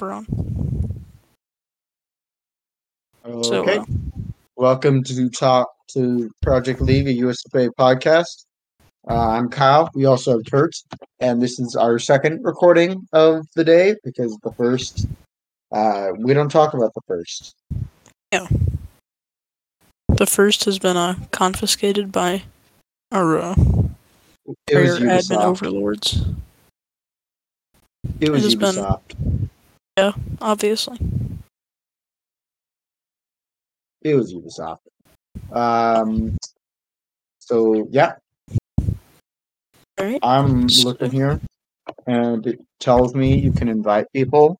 We're on. So, Okay. uh, Welcome to talk to Project League, a USFA podcast. Uh, I'm Kyle. We also have Kurtz, and this is our second recording of the day because the first, uh, we don't talk about the first. Yeah. the first has been uh, confiscated by our uh, prayer admin overlords. It was It has been- Ubisoft. Obviously. It was Ubisoft. Um. So yeah, All right. I'm looking here, and it tells me you can invite people.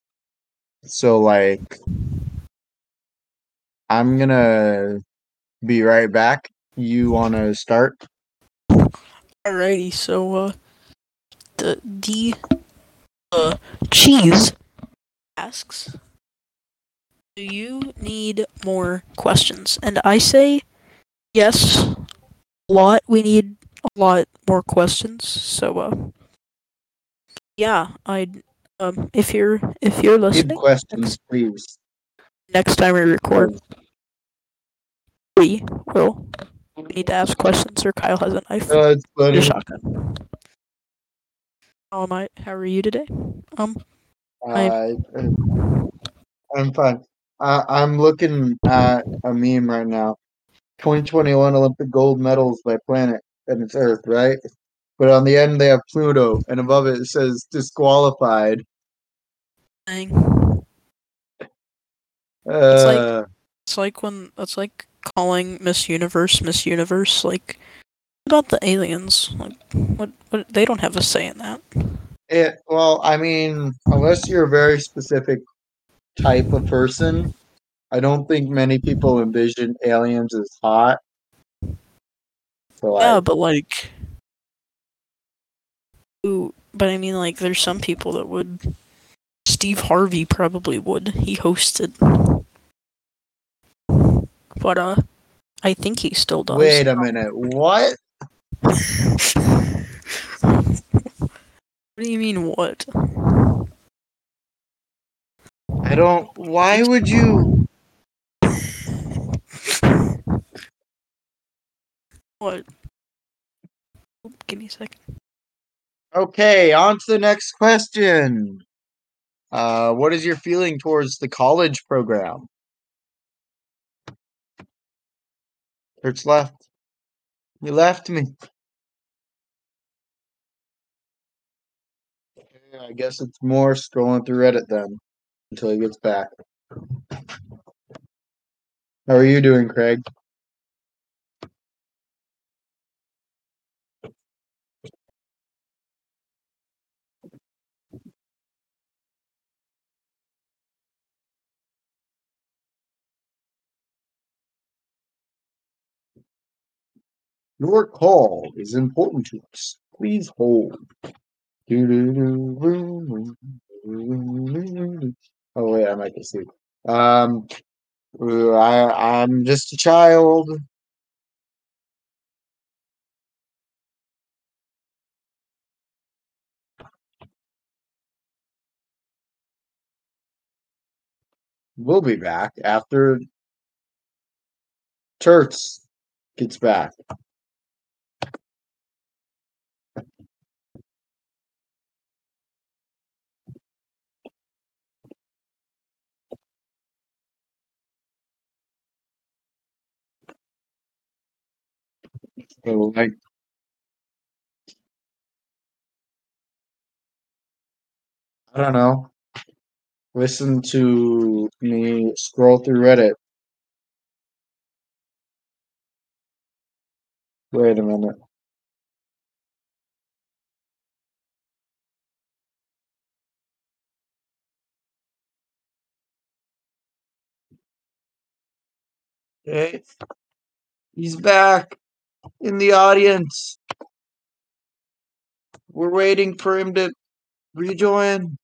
So like, I'm gonna be right back. You want to start? Alrighty. So uh, the the uh, cheese asks, "Do you need more questions?" And I say, yes. A lot. We need a lot more questions. So uh, yeah. I um, if you're if you're Good listening. questions, please. next time we record, we will. We need to ask questions, or Kyle has a knife Uh, it's funny. a shotgun. How am I? How are you today? Um, Uh, I'm fine. Uh, I'm looking at a meme right now. 2021 Olympic gold medals by planet, and it's Earth, right? But on the end they have Pluto, and above it it says disqualified. dang. Uh, like- It's like when it's like calling Miss Universe Miss Universe. Like, about the aliens? Like, what? What? They don't have a say in that. It well, I mean, unless you're a very specific type of person, I don't think many people envision aliens as hot. So Yeah, but like, ooh, but I mean, like, there's some people that would. Steve Harvey probably would. He hosted. But uh, I think he still does. wait a minute, what? What do you mean what? I don't. Why would you? What? Give me a second. Okay, on to the next question. Uh, what is your feeling towards the college program? Kurt's left. You left me. I guess it's more scrolling through Reddit then until he gets back. How are you doing, Craig? Your call is important to us. Please hold. Oh wait, I might asleep. Um, I I'm just a child. We'll be back after Turks gets back. Like I don't know. Listen to me scroll through Reddit. Wait a minute. Okay. He's back in the audience. We're waiting for him to rejoin.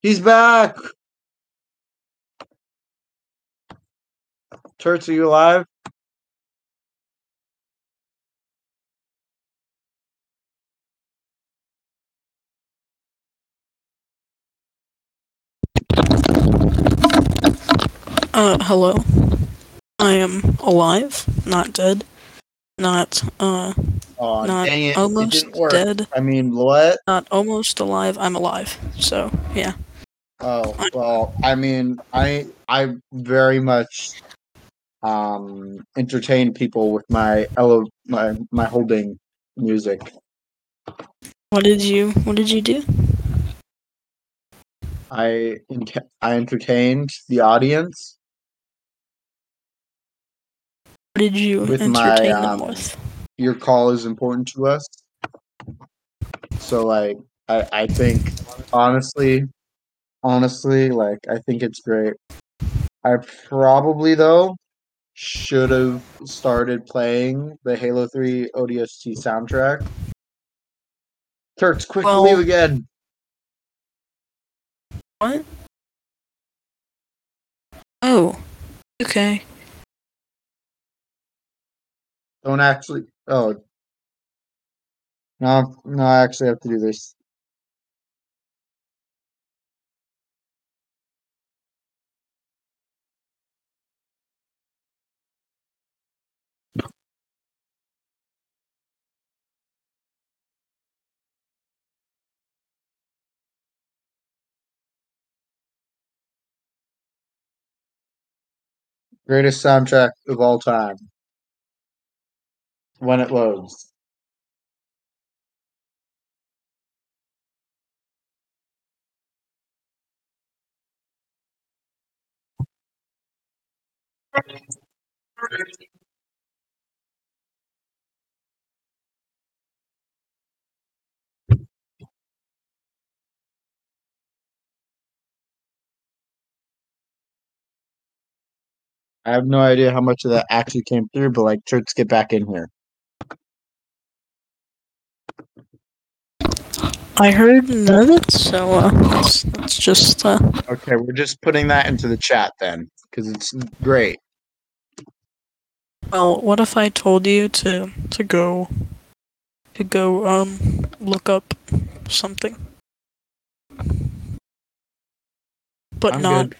He's back. Turts, are you alive? Uh, hello. I am alive, not dead, not uh, Oh, not dang it! It almost didn't work. dead, I mean, what? not almost alive. I'm alive. So yeah. Oh well, I mean, I I very much um entertain people with my elo my my holding music. What did you What did you do? I ent- I entertained the audience did you With my, um, them with? your call is important to us. So like I I think honestly honestly like I think it's great. I probably though should have started playing the Halo 3 ODST soundtrack. Turks, quick Well- leave again. What? Oh, okay. Don't actually oh no no I actually have to do this. Greatest soundtrack of all time. When it loads. I have no idea how much of that actually came through, but like Turks get back in here. I heard none of it, so uh, let's, let's just uh, Okay, we're just putting that into the chat then, because it's great. well, what if I told you to to go to go um look up something, but I'm not good.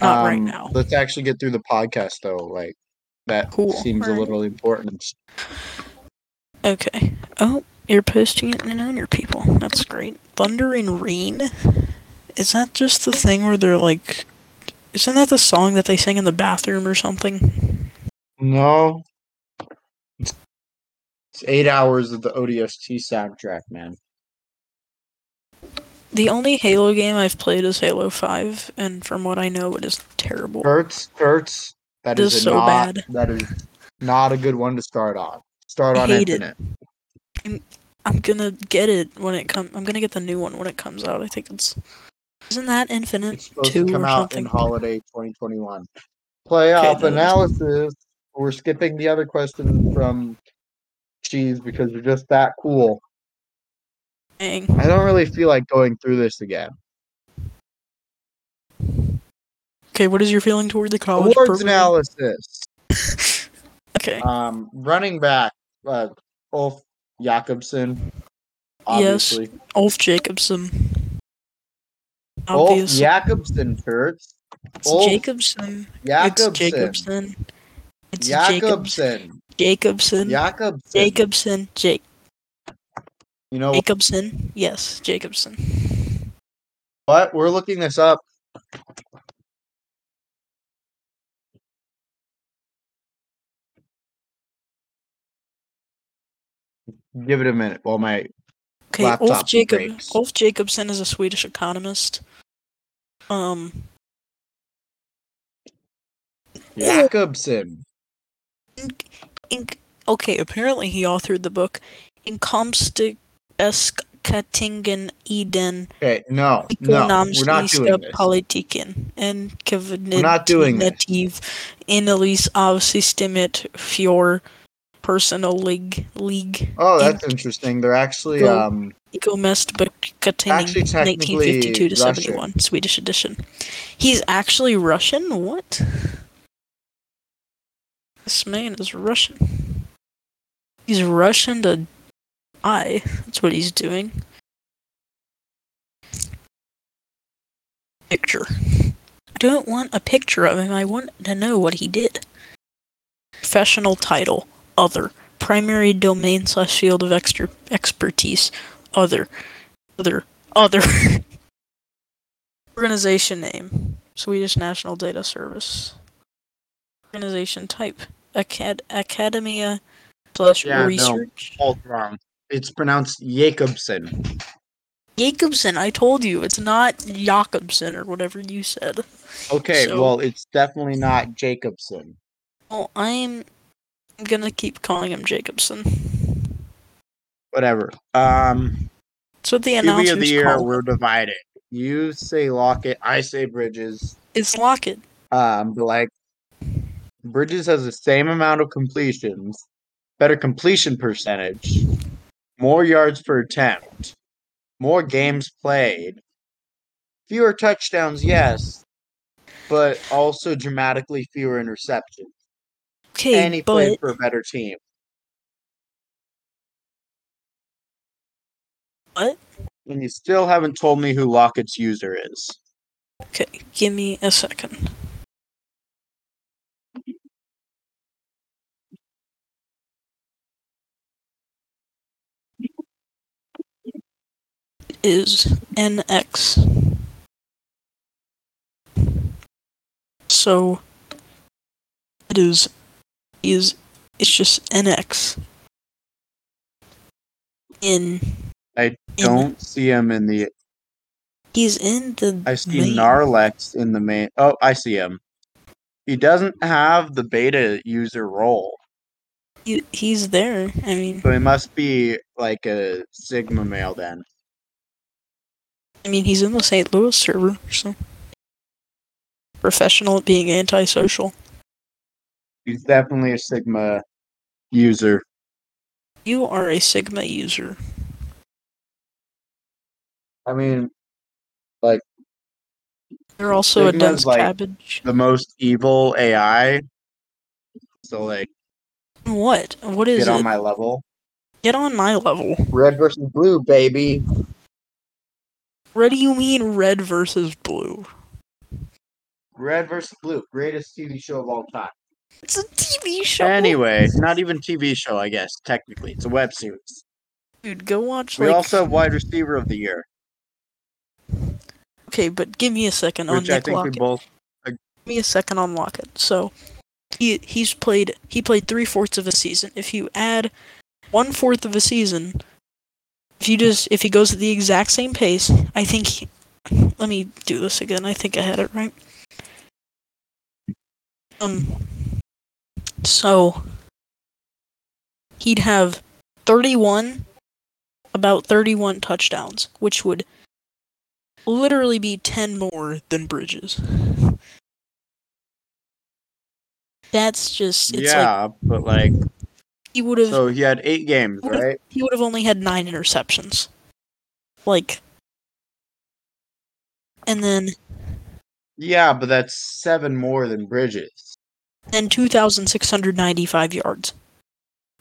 not right Um, now. Let's actually get through the podcast though. Like that Cool. seems a Alright. little important. Okay. Oh, you're posting it in on your people. That's great. Thunder and Rain. Is that just the thing where they're like? Isn't that the song that they sing in the bathroom or something? No. It's eight hours of the ODST soundtrack, man. The only Halo game I've played is Halo 5, and from what I know, it is terrible. Hurts, hurts. That It is is so not, bad. That is not a good one to start on. Start on Hate it. Infinite. I'm gonna get it when it comes. I'm gonna get the new one when it comes out. I think it's. Isn't that Infinite It's supposed two to come or out something? in holiday 2021. Playoff Okay, analysis. We're skipping the other question from Cheese because you're just that cool. Dang. I don't really feel like going through this again. Okay, what is your feeling toward the college Awards program? analysis. Okay. Um, running back, uh, Jakobsen. Yes. Obviously. Ulf Jacobson. Ulf Obvious. Jakobsen, Kurtz. It's Ulf Jacobson. It's Jakobsen. Jacobson. It's Jacobs. Jakobsen. Jacobson. Jakobsen. Jacobson. Jake. You know Jacobson. Yes, Jacobson. what? We're looking this up. Give it a minute while my Okay, Laptop Ulf Jacob. breaks. Ulf Jacobson is a Swedish economist. Um, Jakobsen. in, okay, apparently he authored the book Inkomstbeskattningen i den Okay, no, no, we're not doing this. politiken. En not doing this. av systemet för personlig league. Oh, that's interesting. They're actually Go. um Inkomstbeskattning Actually, 1952 to 71, Swedish edition. He's actually Russian? What? This man is Russian. He's Russian to die. That's what he's doing. Picture. I don't want a picture of him. I want to know what he did. Professional title, other. Primary domain slash field of extra expertise, other. Other. Other. Organization name, Swedish National Data Service. Organization type, Acad- Academia slash Yeah, no. research. All wrong. It's pronounced Jacobson. Jacobson, I told you, it's not Jakobsen or whatever you said. Okay, So- well, it's definitely not Jacobson. Well, I'm gonna keep calling him Jacobson. Whatever. Um, what the announcers of the year, we're divided. You say Lockett, I say Bridges. It's Lockett. Um, but like, Bridges has the same amount of completions, better completion percentage, more yards per attempt, more games played, fewer touchdowns, yes, but also dramatically fewer interceptions. Okay, and he but played for a better team. What? And you still haven't told me who Lockett's user is. okay, give me a second. Is NX. So it is is it's just NX in I don't see him in the. he's in the I see main- Narlex in the main. Oh, I see him. He doesn't have the beta user role, he, he's there. I mean so he must be like a Sigma male then. I mean, he's in the St. Louis server, so professional at being antisocial. He's definitely a Sigma user. You are a Sigma user. I mean, like. You're also a Sigma's dense like- cabbage. the most evil AI. So like, What? What is it? get on it? my level. Get on my level. Red versus blue, baby. What do you mean red versus blue? Red versus Blue, greatest TV show of all time. It's a TV show. Anyway, not even TV show, I guess. Technically, it's a web series. dude, go watch. We like, also have wide receiver of the year, Okay, but give me a second on which I Nick think we both. Give me a second on Lockett. So he he's played he played three fourths of a season. If you add one fourth of a season, if you just if he goes at the exact same pace, I think. He, let me do this again. I think I had it right. Um. So he'd have thirty-one, about thirty-one touchdowns, which would literally be ten more than Bridges. That's just it's like yeah, but like, he would have so he had eight games, Would've- right? he would have only had nine interceptions. Like and then Yeah, but that's seven more than Bridges. Then two thousand six hundred ninety five yards.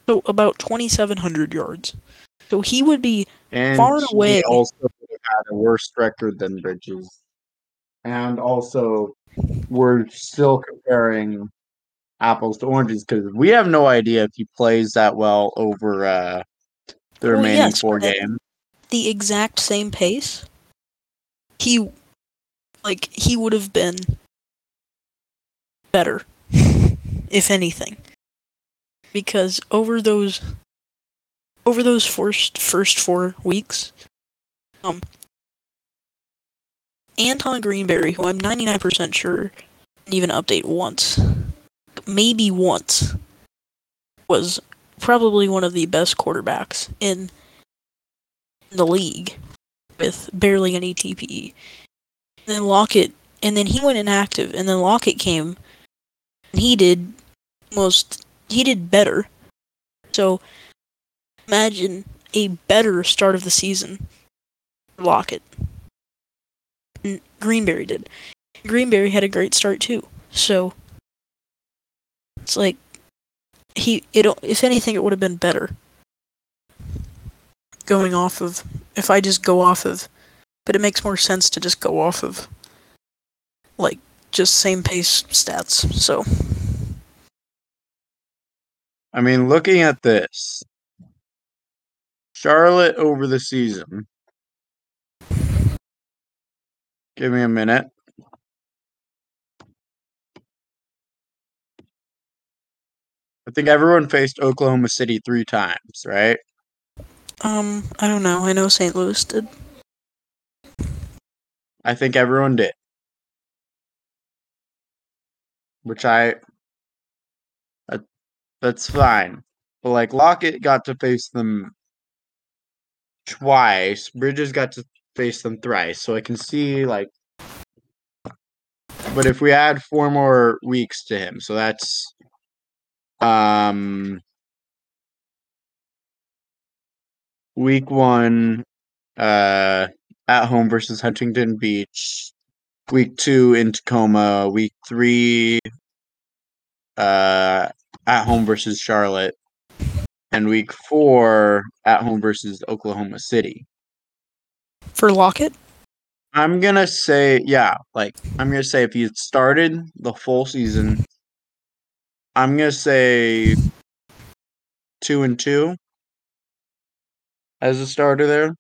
So about twenty seven hundred yards. So he would be And Far and he away. also would have had a worse record than Bridges. And also, we're still comparing apples to oranges because we have no idea if he plays that well over uh, the Well, remaining yes, four games. the exact same pace. He like he would have been better if anything. Because over those over those first first 4 weeks um Anton Greenberry, who I'm 99% sure didn't even update once, maybe once, was probably one of the best quarterbacks in the league with barely any TPE. And then Lockett, and then he went inactive, and then Lockett came, and he did most, he did better. So imagine a better start of the season for Lockett. And Greenberry did. Greenberry had a great start too. So it's like he it if anything it would have been better going off of if I just go off of but it makes more sense to just go off of like just same pace stats. So I mean, looking at this, Charlotte over the season. Give me a minute. I think everyone faced Oklahoma City three times, right? um, I don't know. I know St. Louis did. I think everyone did. Which I that's fine. But like Lockett got to face them twice. Bridges got to face them thrice. So I can see like but if we add four more weeks to him, so that's um week one uh at home versus Huntington Beach. Week two in Tacoma. Week three uh at home versus Charlotte. And week four at home versus Oklahoma City. For Lockett? I'm gonna say yeah, like I'm gonna say if he had started the full season, I'm gonna say two and two as a starter there.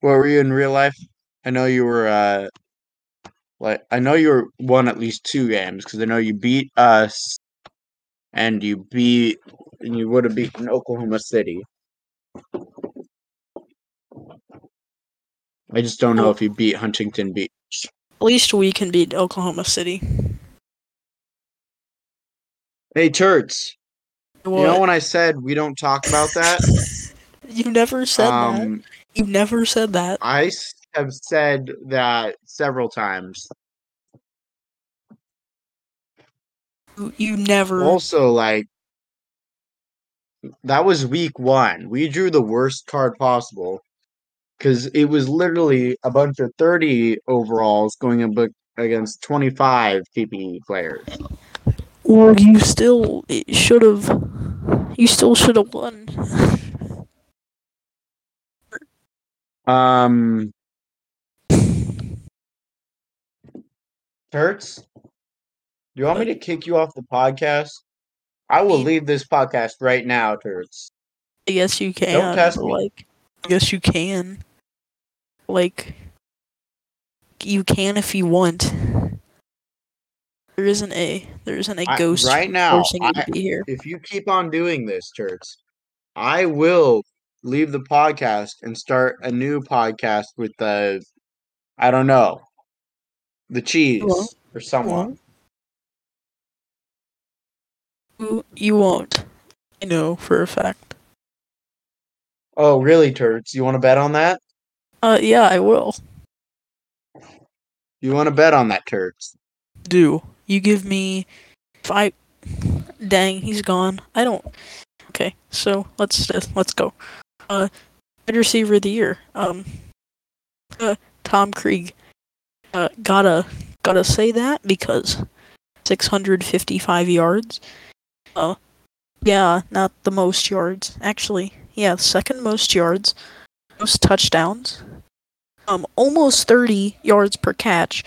What were you in real life? I know you were uh like I know you were won at least two games because I know you beat us and you beat and you would have beaten Oklahoma City. I just don't know if you beat Huntington Beach. At least we can beat Oklahoma City. Hey Turts, What? you know when I said we don't talk about that? you never said that. um You never said that. I have said that several times. You, never. Also, like that was week one. We drew the worst card possible because it was literally a bunch of thirty overalls going up against twenty-five TPE players. Well, you still should have. You still should have won. Um, Turts, do you want me to kick you off the podcast? I will leave this podcast right now, Turts. I guess you can. test but, me. Like, I guess you can. Like, you can if you want. There isn't a there isn't a ghost right now, I- to be here. if you keep on doing this, Turks, I will leave the podcast and start a new podcast with the, I don't know, the cheese or someone. You, you won't. I know for a fact. Oh, really, Turks? You want to bet on that? Uh, yeah, I will. You want to bet on that, Turks? Do you give me five? Dang, he's gone. I don't. Okay, so let's uh, let's go. Uh, wide receiver of the year. Um, uh, Tom Krieg. Uh, gotta gotta say that because 655 yards. Uh, yeah, not the most yards. Actually, yeah, second most yards, most touchdowns. Um, almost 30 yards per catch.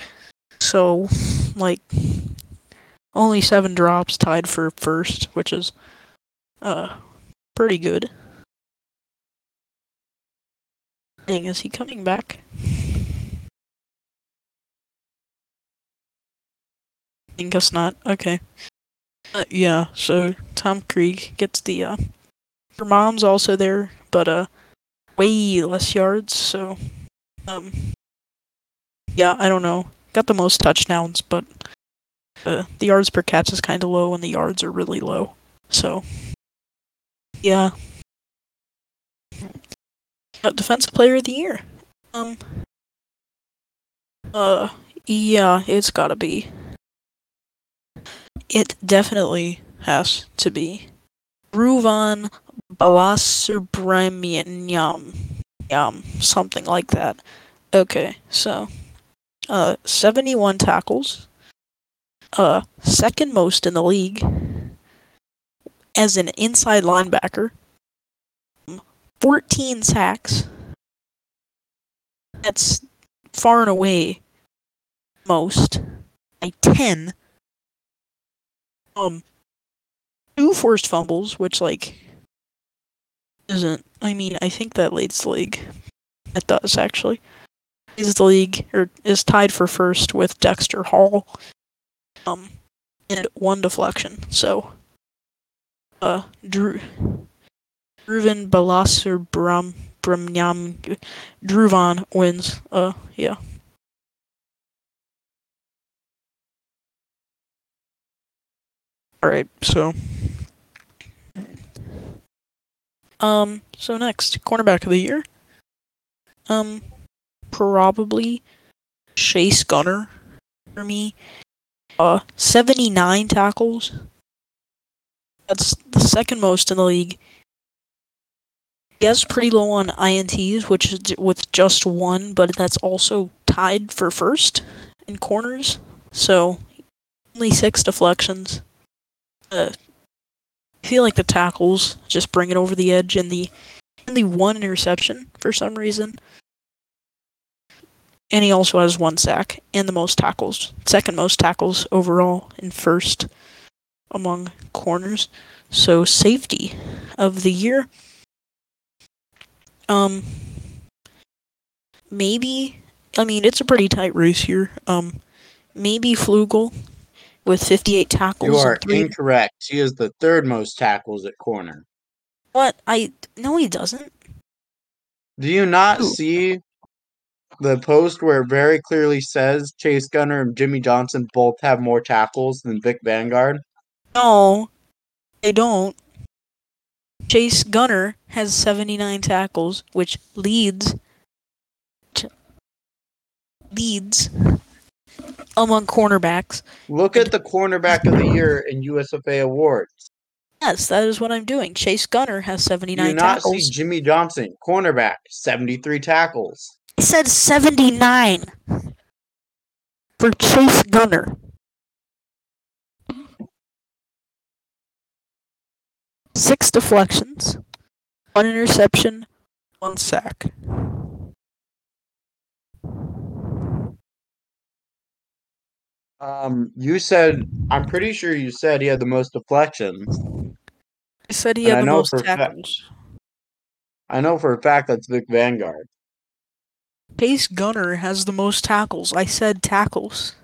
So, like, only seven drops, tied for first, which is uh pretty good. Dang, is he coming back? I guess not. Okay. Uh, yeah, so Tom Krieg gets the uh your mom's also there, but uh way less yards, so um yeah, I don't know. Got the most touchdowns, but uh, the yards per catch is kind of low and the yards are really low. So, yeah. Uh, defensive player of the year. Um. Uh, yeah, it's gotta be. It definitely has to be. Ruvan Balasubramaniam. Um, something like that. Okay, so, uh, 71 tackles, uh, second most in the league as an inside linebacker, 14 sacks. That's far and away most. by 10. Um, two forced fumbles, which, like, isn't. I mean, I think that leads the league. It does, actually. Is the league, or is tied for first with Dexter Hall. Um, and one deflection. So, uh, Drew. Druvan Balasar Bram Bramnyam Druvan wins. Uh, yeah. All right, so um, so next cornerback of the year, um, probably Chase Gunner for me. Uh, seventy nine tackles. That's the second most in the league. He has pretty low on INTs, which is with just one, but that's also tied for first in corners. So only six deflections. I feel like the tackles just bring it over the edge, and the the one interception for some reason. And he also has one sack and the most tackles, second most tackles overall, and first among corners. So safety of the year. Um, maybe. I mean, it's a pretty tight race here. Um, maybe Flugel with 58 tackles. You are three. incorrect. He has the third most tackles at corner. What? I no, he doesn't. Do you not Who? see the post where it very clearly says Chase Gunner and Jimmy Johnson both have more tackles than Vic Vanguard? No, they don't. Chase Gunner has 79 tackles, which leads leads among cornerbacks. Look at the cornerback of the year in USFA awards. Yes, that is what I'm doing. Chase Gunner has Do 79 you not tackles. see Jimmy Johnson, cornerback, 73 tackles. I said 79 for Chase Gunner. Six deflections, one interception, one sack. Um, you said I'm pretty sure you said he had the most deflections. I said he And had I the most for a fact- tackles. I know for a fact that's Vic Vanguard. Pace Gunner has the most tackles. I said tackles.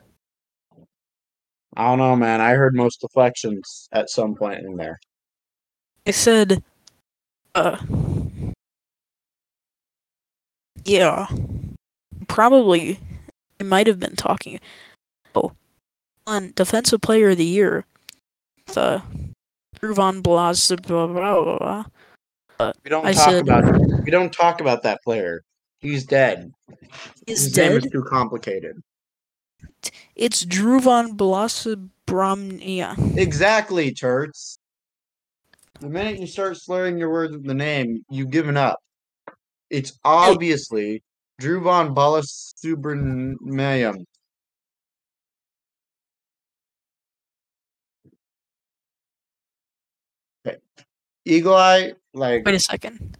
I don't know, man. I heard most deflections at some point in there. I said, uh, yeah, probably. I might have been talking. On defensive player of the year, the Ruvan Blas. Blah, blah, blah, blah. We don't I talk said about we don't talk about that player. He's dead. he's His name is dead. too complicated. It's Druvan Blasabramnia. Exactly, Turts. The minute you start slurring your words with the name, you've given up. It's obviously Drew Von Balasubramaniam. Eagle Eye, like Wait a second.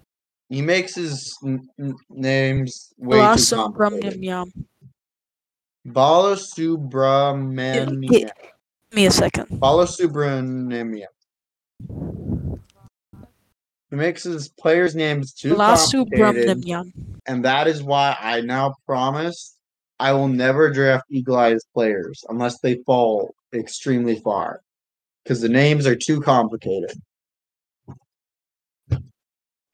he makes his n- n- names way too complicated. Blasabramnia. Balasubramaniam. Give me a second. Balasubramaniam. He makes his players' names too complicated, and that is why I now promise I will never draft Eagle Eyes players unless they fall extremely far, because the names are too complicated.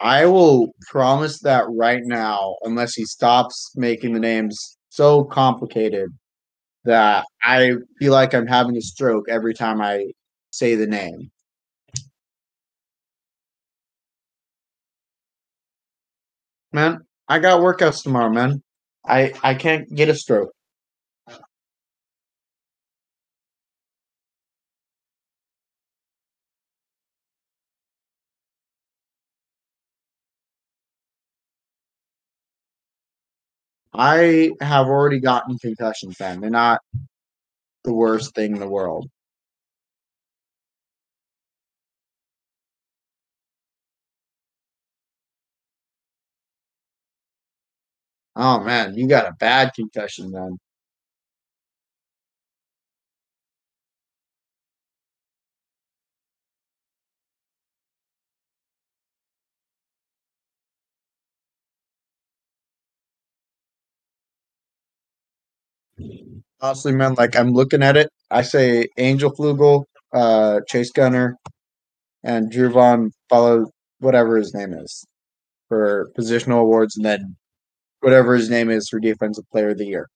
I will promise that right now, unless he stops making the names so complicated that I feel like I'm having a stroke every time I say the name. Man, I got workouts tomorrow, man. I I can't get a stroke. I have already gotten concussions, man. They're not the worst thing in the world. Oh man, you got a bad concussion then. Honestly, man, like I'm looking at it, I say Angel Flugel, uh, Chase Gunner, and Jervon follow whatever his name is for positional awards, and then whatever his name is for Defensive Player of the Year.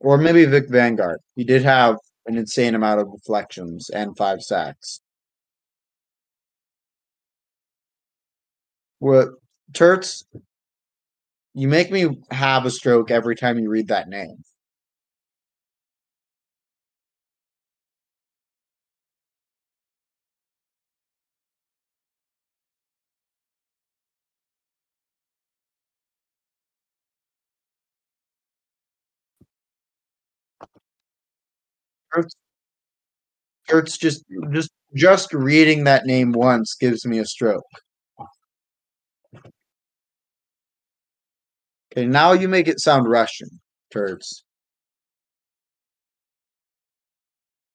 Or maybe Vic Vanguard. He did have an insane amount of deflections and five sacks. What Turts? You make me have a stroke every time you read that name. Turts just just just reading that name once gives me a stroke. Okay, now you make it sound Russian, Turts.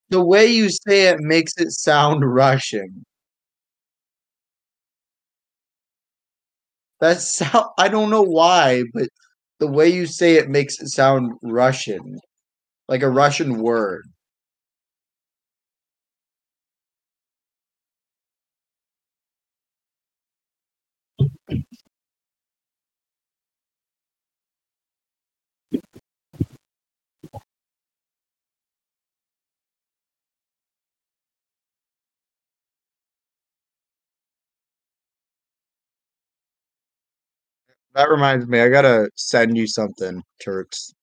The way you say it makes it sound Russian. That's sound I don't know why, but the way you say it makes it sound Russian. Like a Russian word. That reminds me, I gotta send you something, Turks.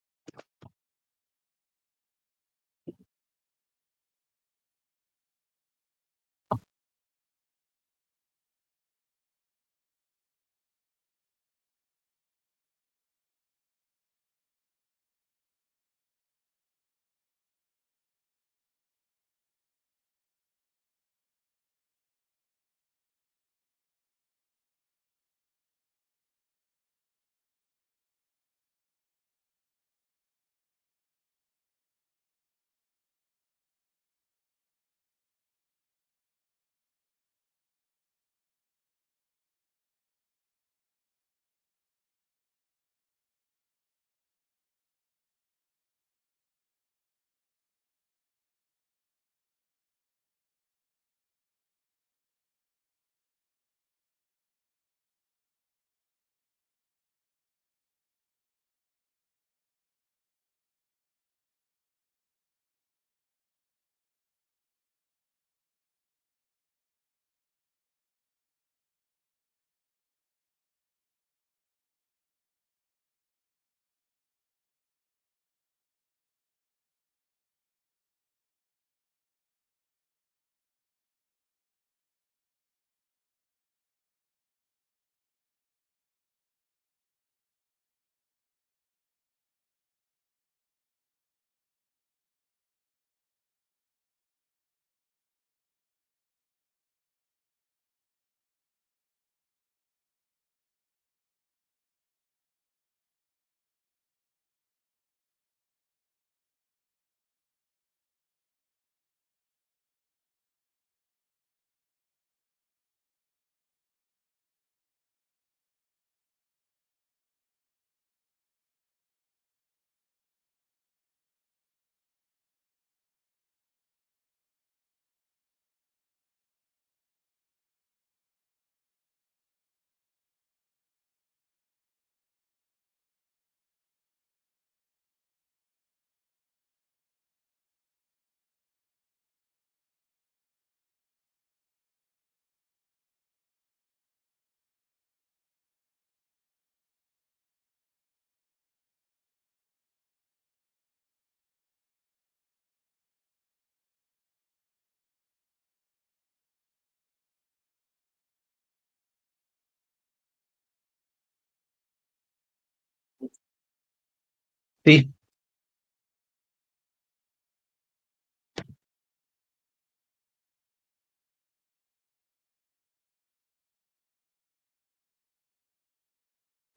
See?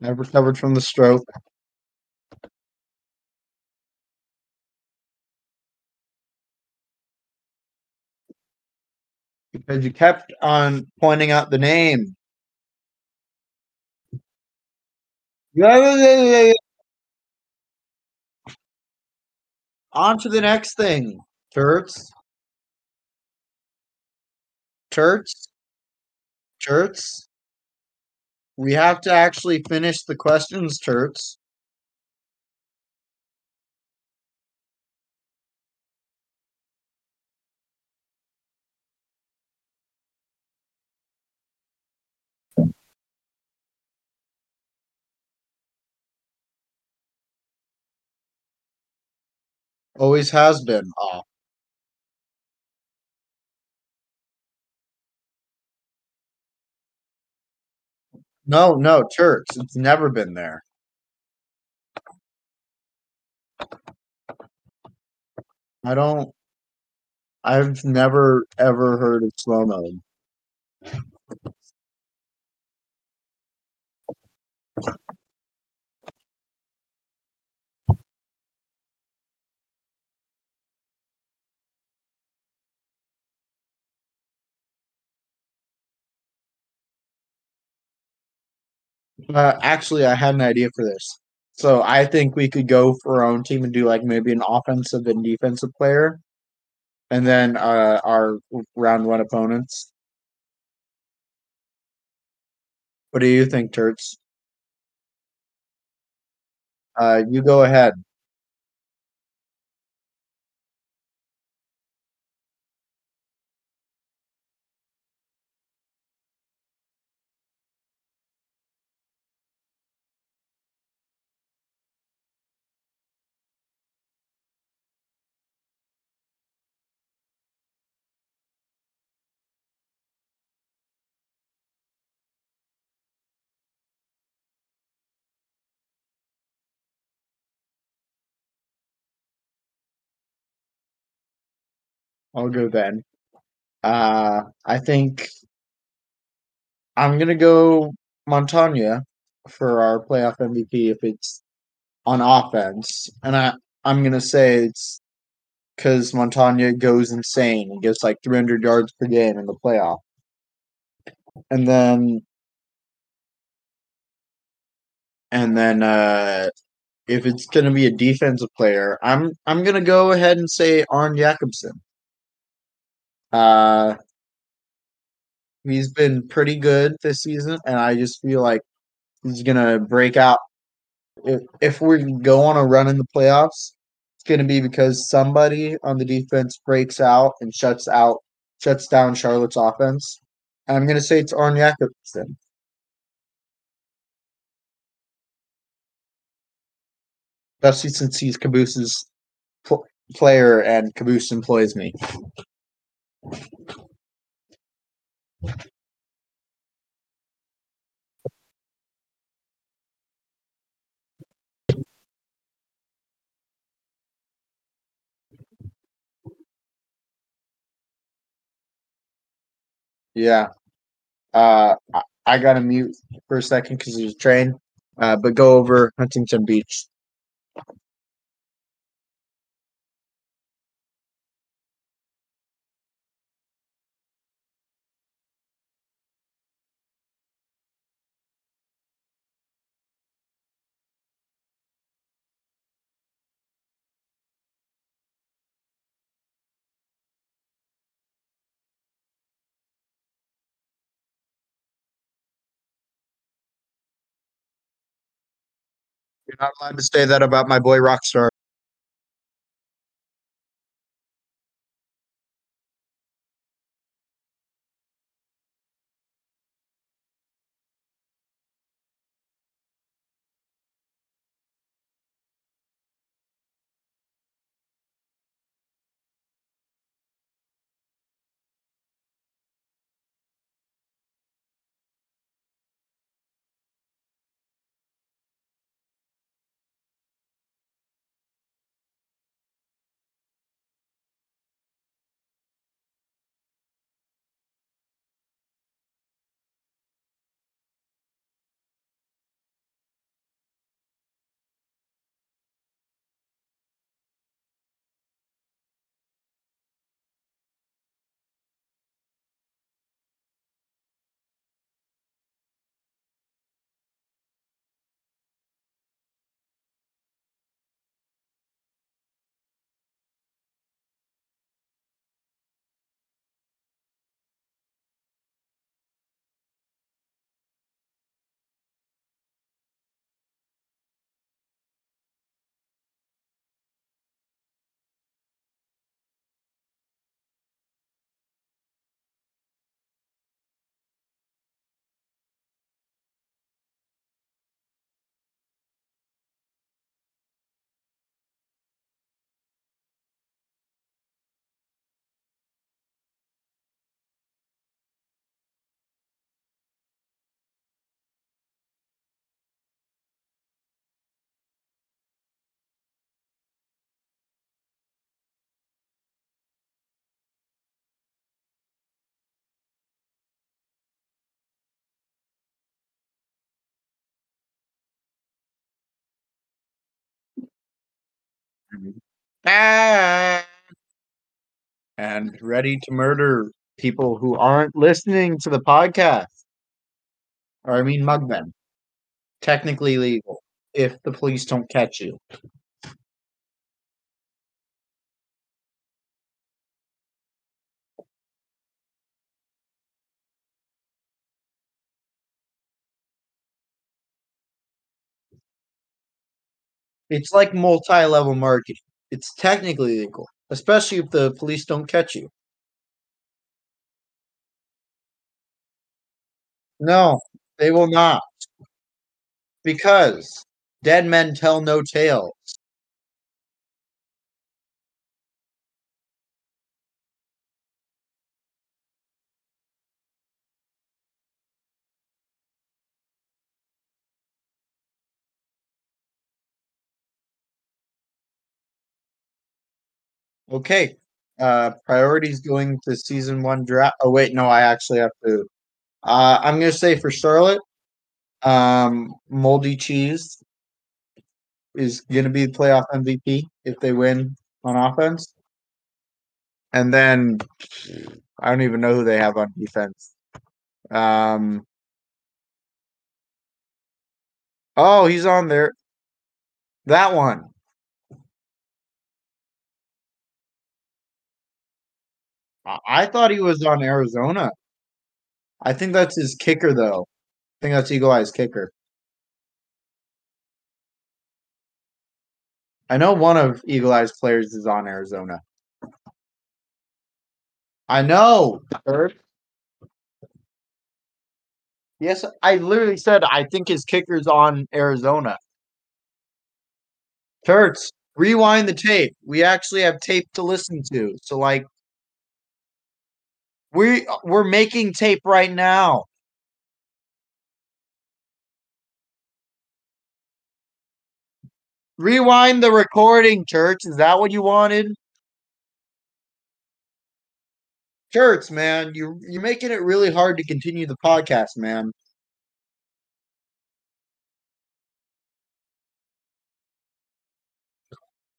I've recovered from the stroke. Because you kept on pointing out the name. On to the next thing. Turts. Turts. Turts. We have to actually finish the questions, Turts. Always has been off. No, no, Turts. It's never been there. I don't. I've never ever heard of slow mode. Uh, actually, I had an idea for this. So I think we could go for our own team and do like maybe an offensive and defensive player, and then uh, our round one opponents. What do you think, Turts? Uh, you go ahead. I'll go then. Uh, I think I'm gonna go Montagna for our playoff MVP if it's on offense, and I I'm gonna say it's because Montagna goes insane and gets like 300 yards per game in the playoff, and then and then uh, if it's gonna be a defensive player, I'm I'm gonna go ahead and say Arn Jacobson. Uh, he's been pretty good this season, and I just feel like he's gonna break out. If if we go on a run in the playoffs, it's gonna be because somebody on the defense breaks out and shuts out shuts down Charlotte's offense. And I'm gonna say it's Arn Jacobson. Especially since he's Caboose's pl- player and Caboose employs me. Yeah. Uh, I, I got to mute for a second because there's a train. Uh, but go over Huntington Beach. Not allowed to say that about my boy Rockstar. And ready to murder people who aren't listening to the podcast. Or I mean, mug them. Technically legal if the police don't catch you. It's like multi-level marketing. It's technically legal, especially if the police don't catch you. No, they will not. Because dead men tell no tales. Okay. Uh priorities going to season one draft. Oh wait, no, I actually have to. Uh I'm gonna say for Charlotte, um moldy cheese is gonna be the playoff MVP if they win on offense. And then I don't even know who they have on defense. Um Oh, he's on there. That one. I- I thought he was on Arizona. I think that's his kicker though. I think that's Eagle Eye's kicker. I know one of Eagle Eye's players is on Arizona. I know. Herb. Yes, I literally said I think his kicker's on Arizona. Turts, rewind the tape. We actually have tape to listen to. So like we uh, we're making tape right now. Rewind the recording, Church. Is that what you wanted? Church, man, you you're making it really hard to continue the podcast, man.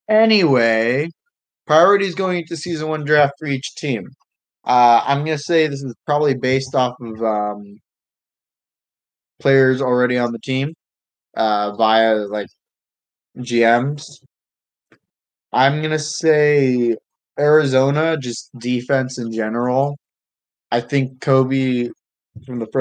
Anyway, priorities going into season one draft for each team. Uh, I'm gonna say this is probably based off of um, players already on the team uh, via like GMs. I'm gonna say Arizona, just defense in general. I think Kobe from the first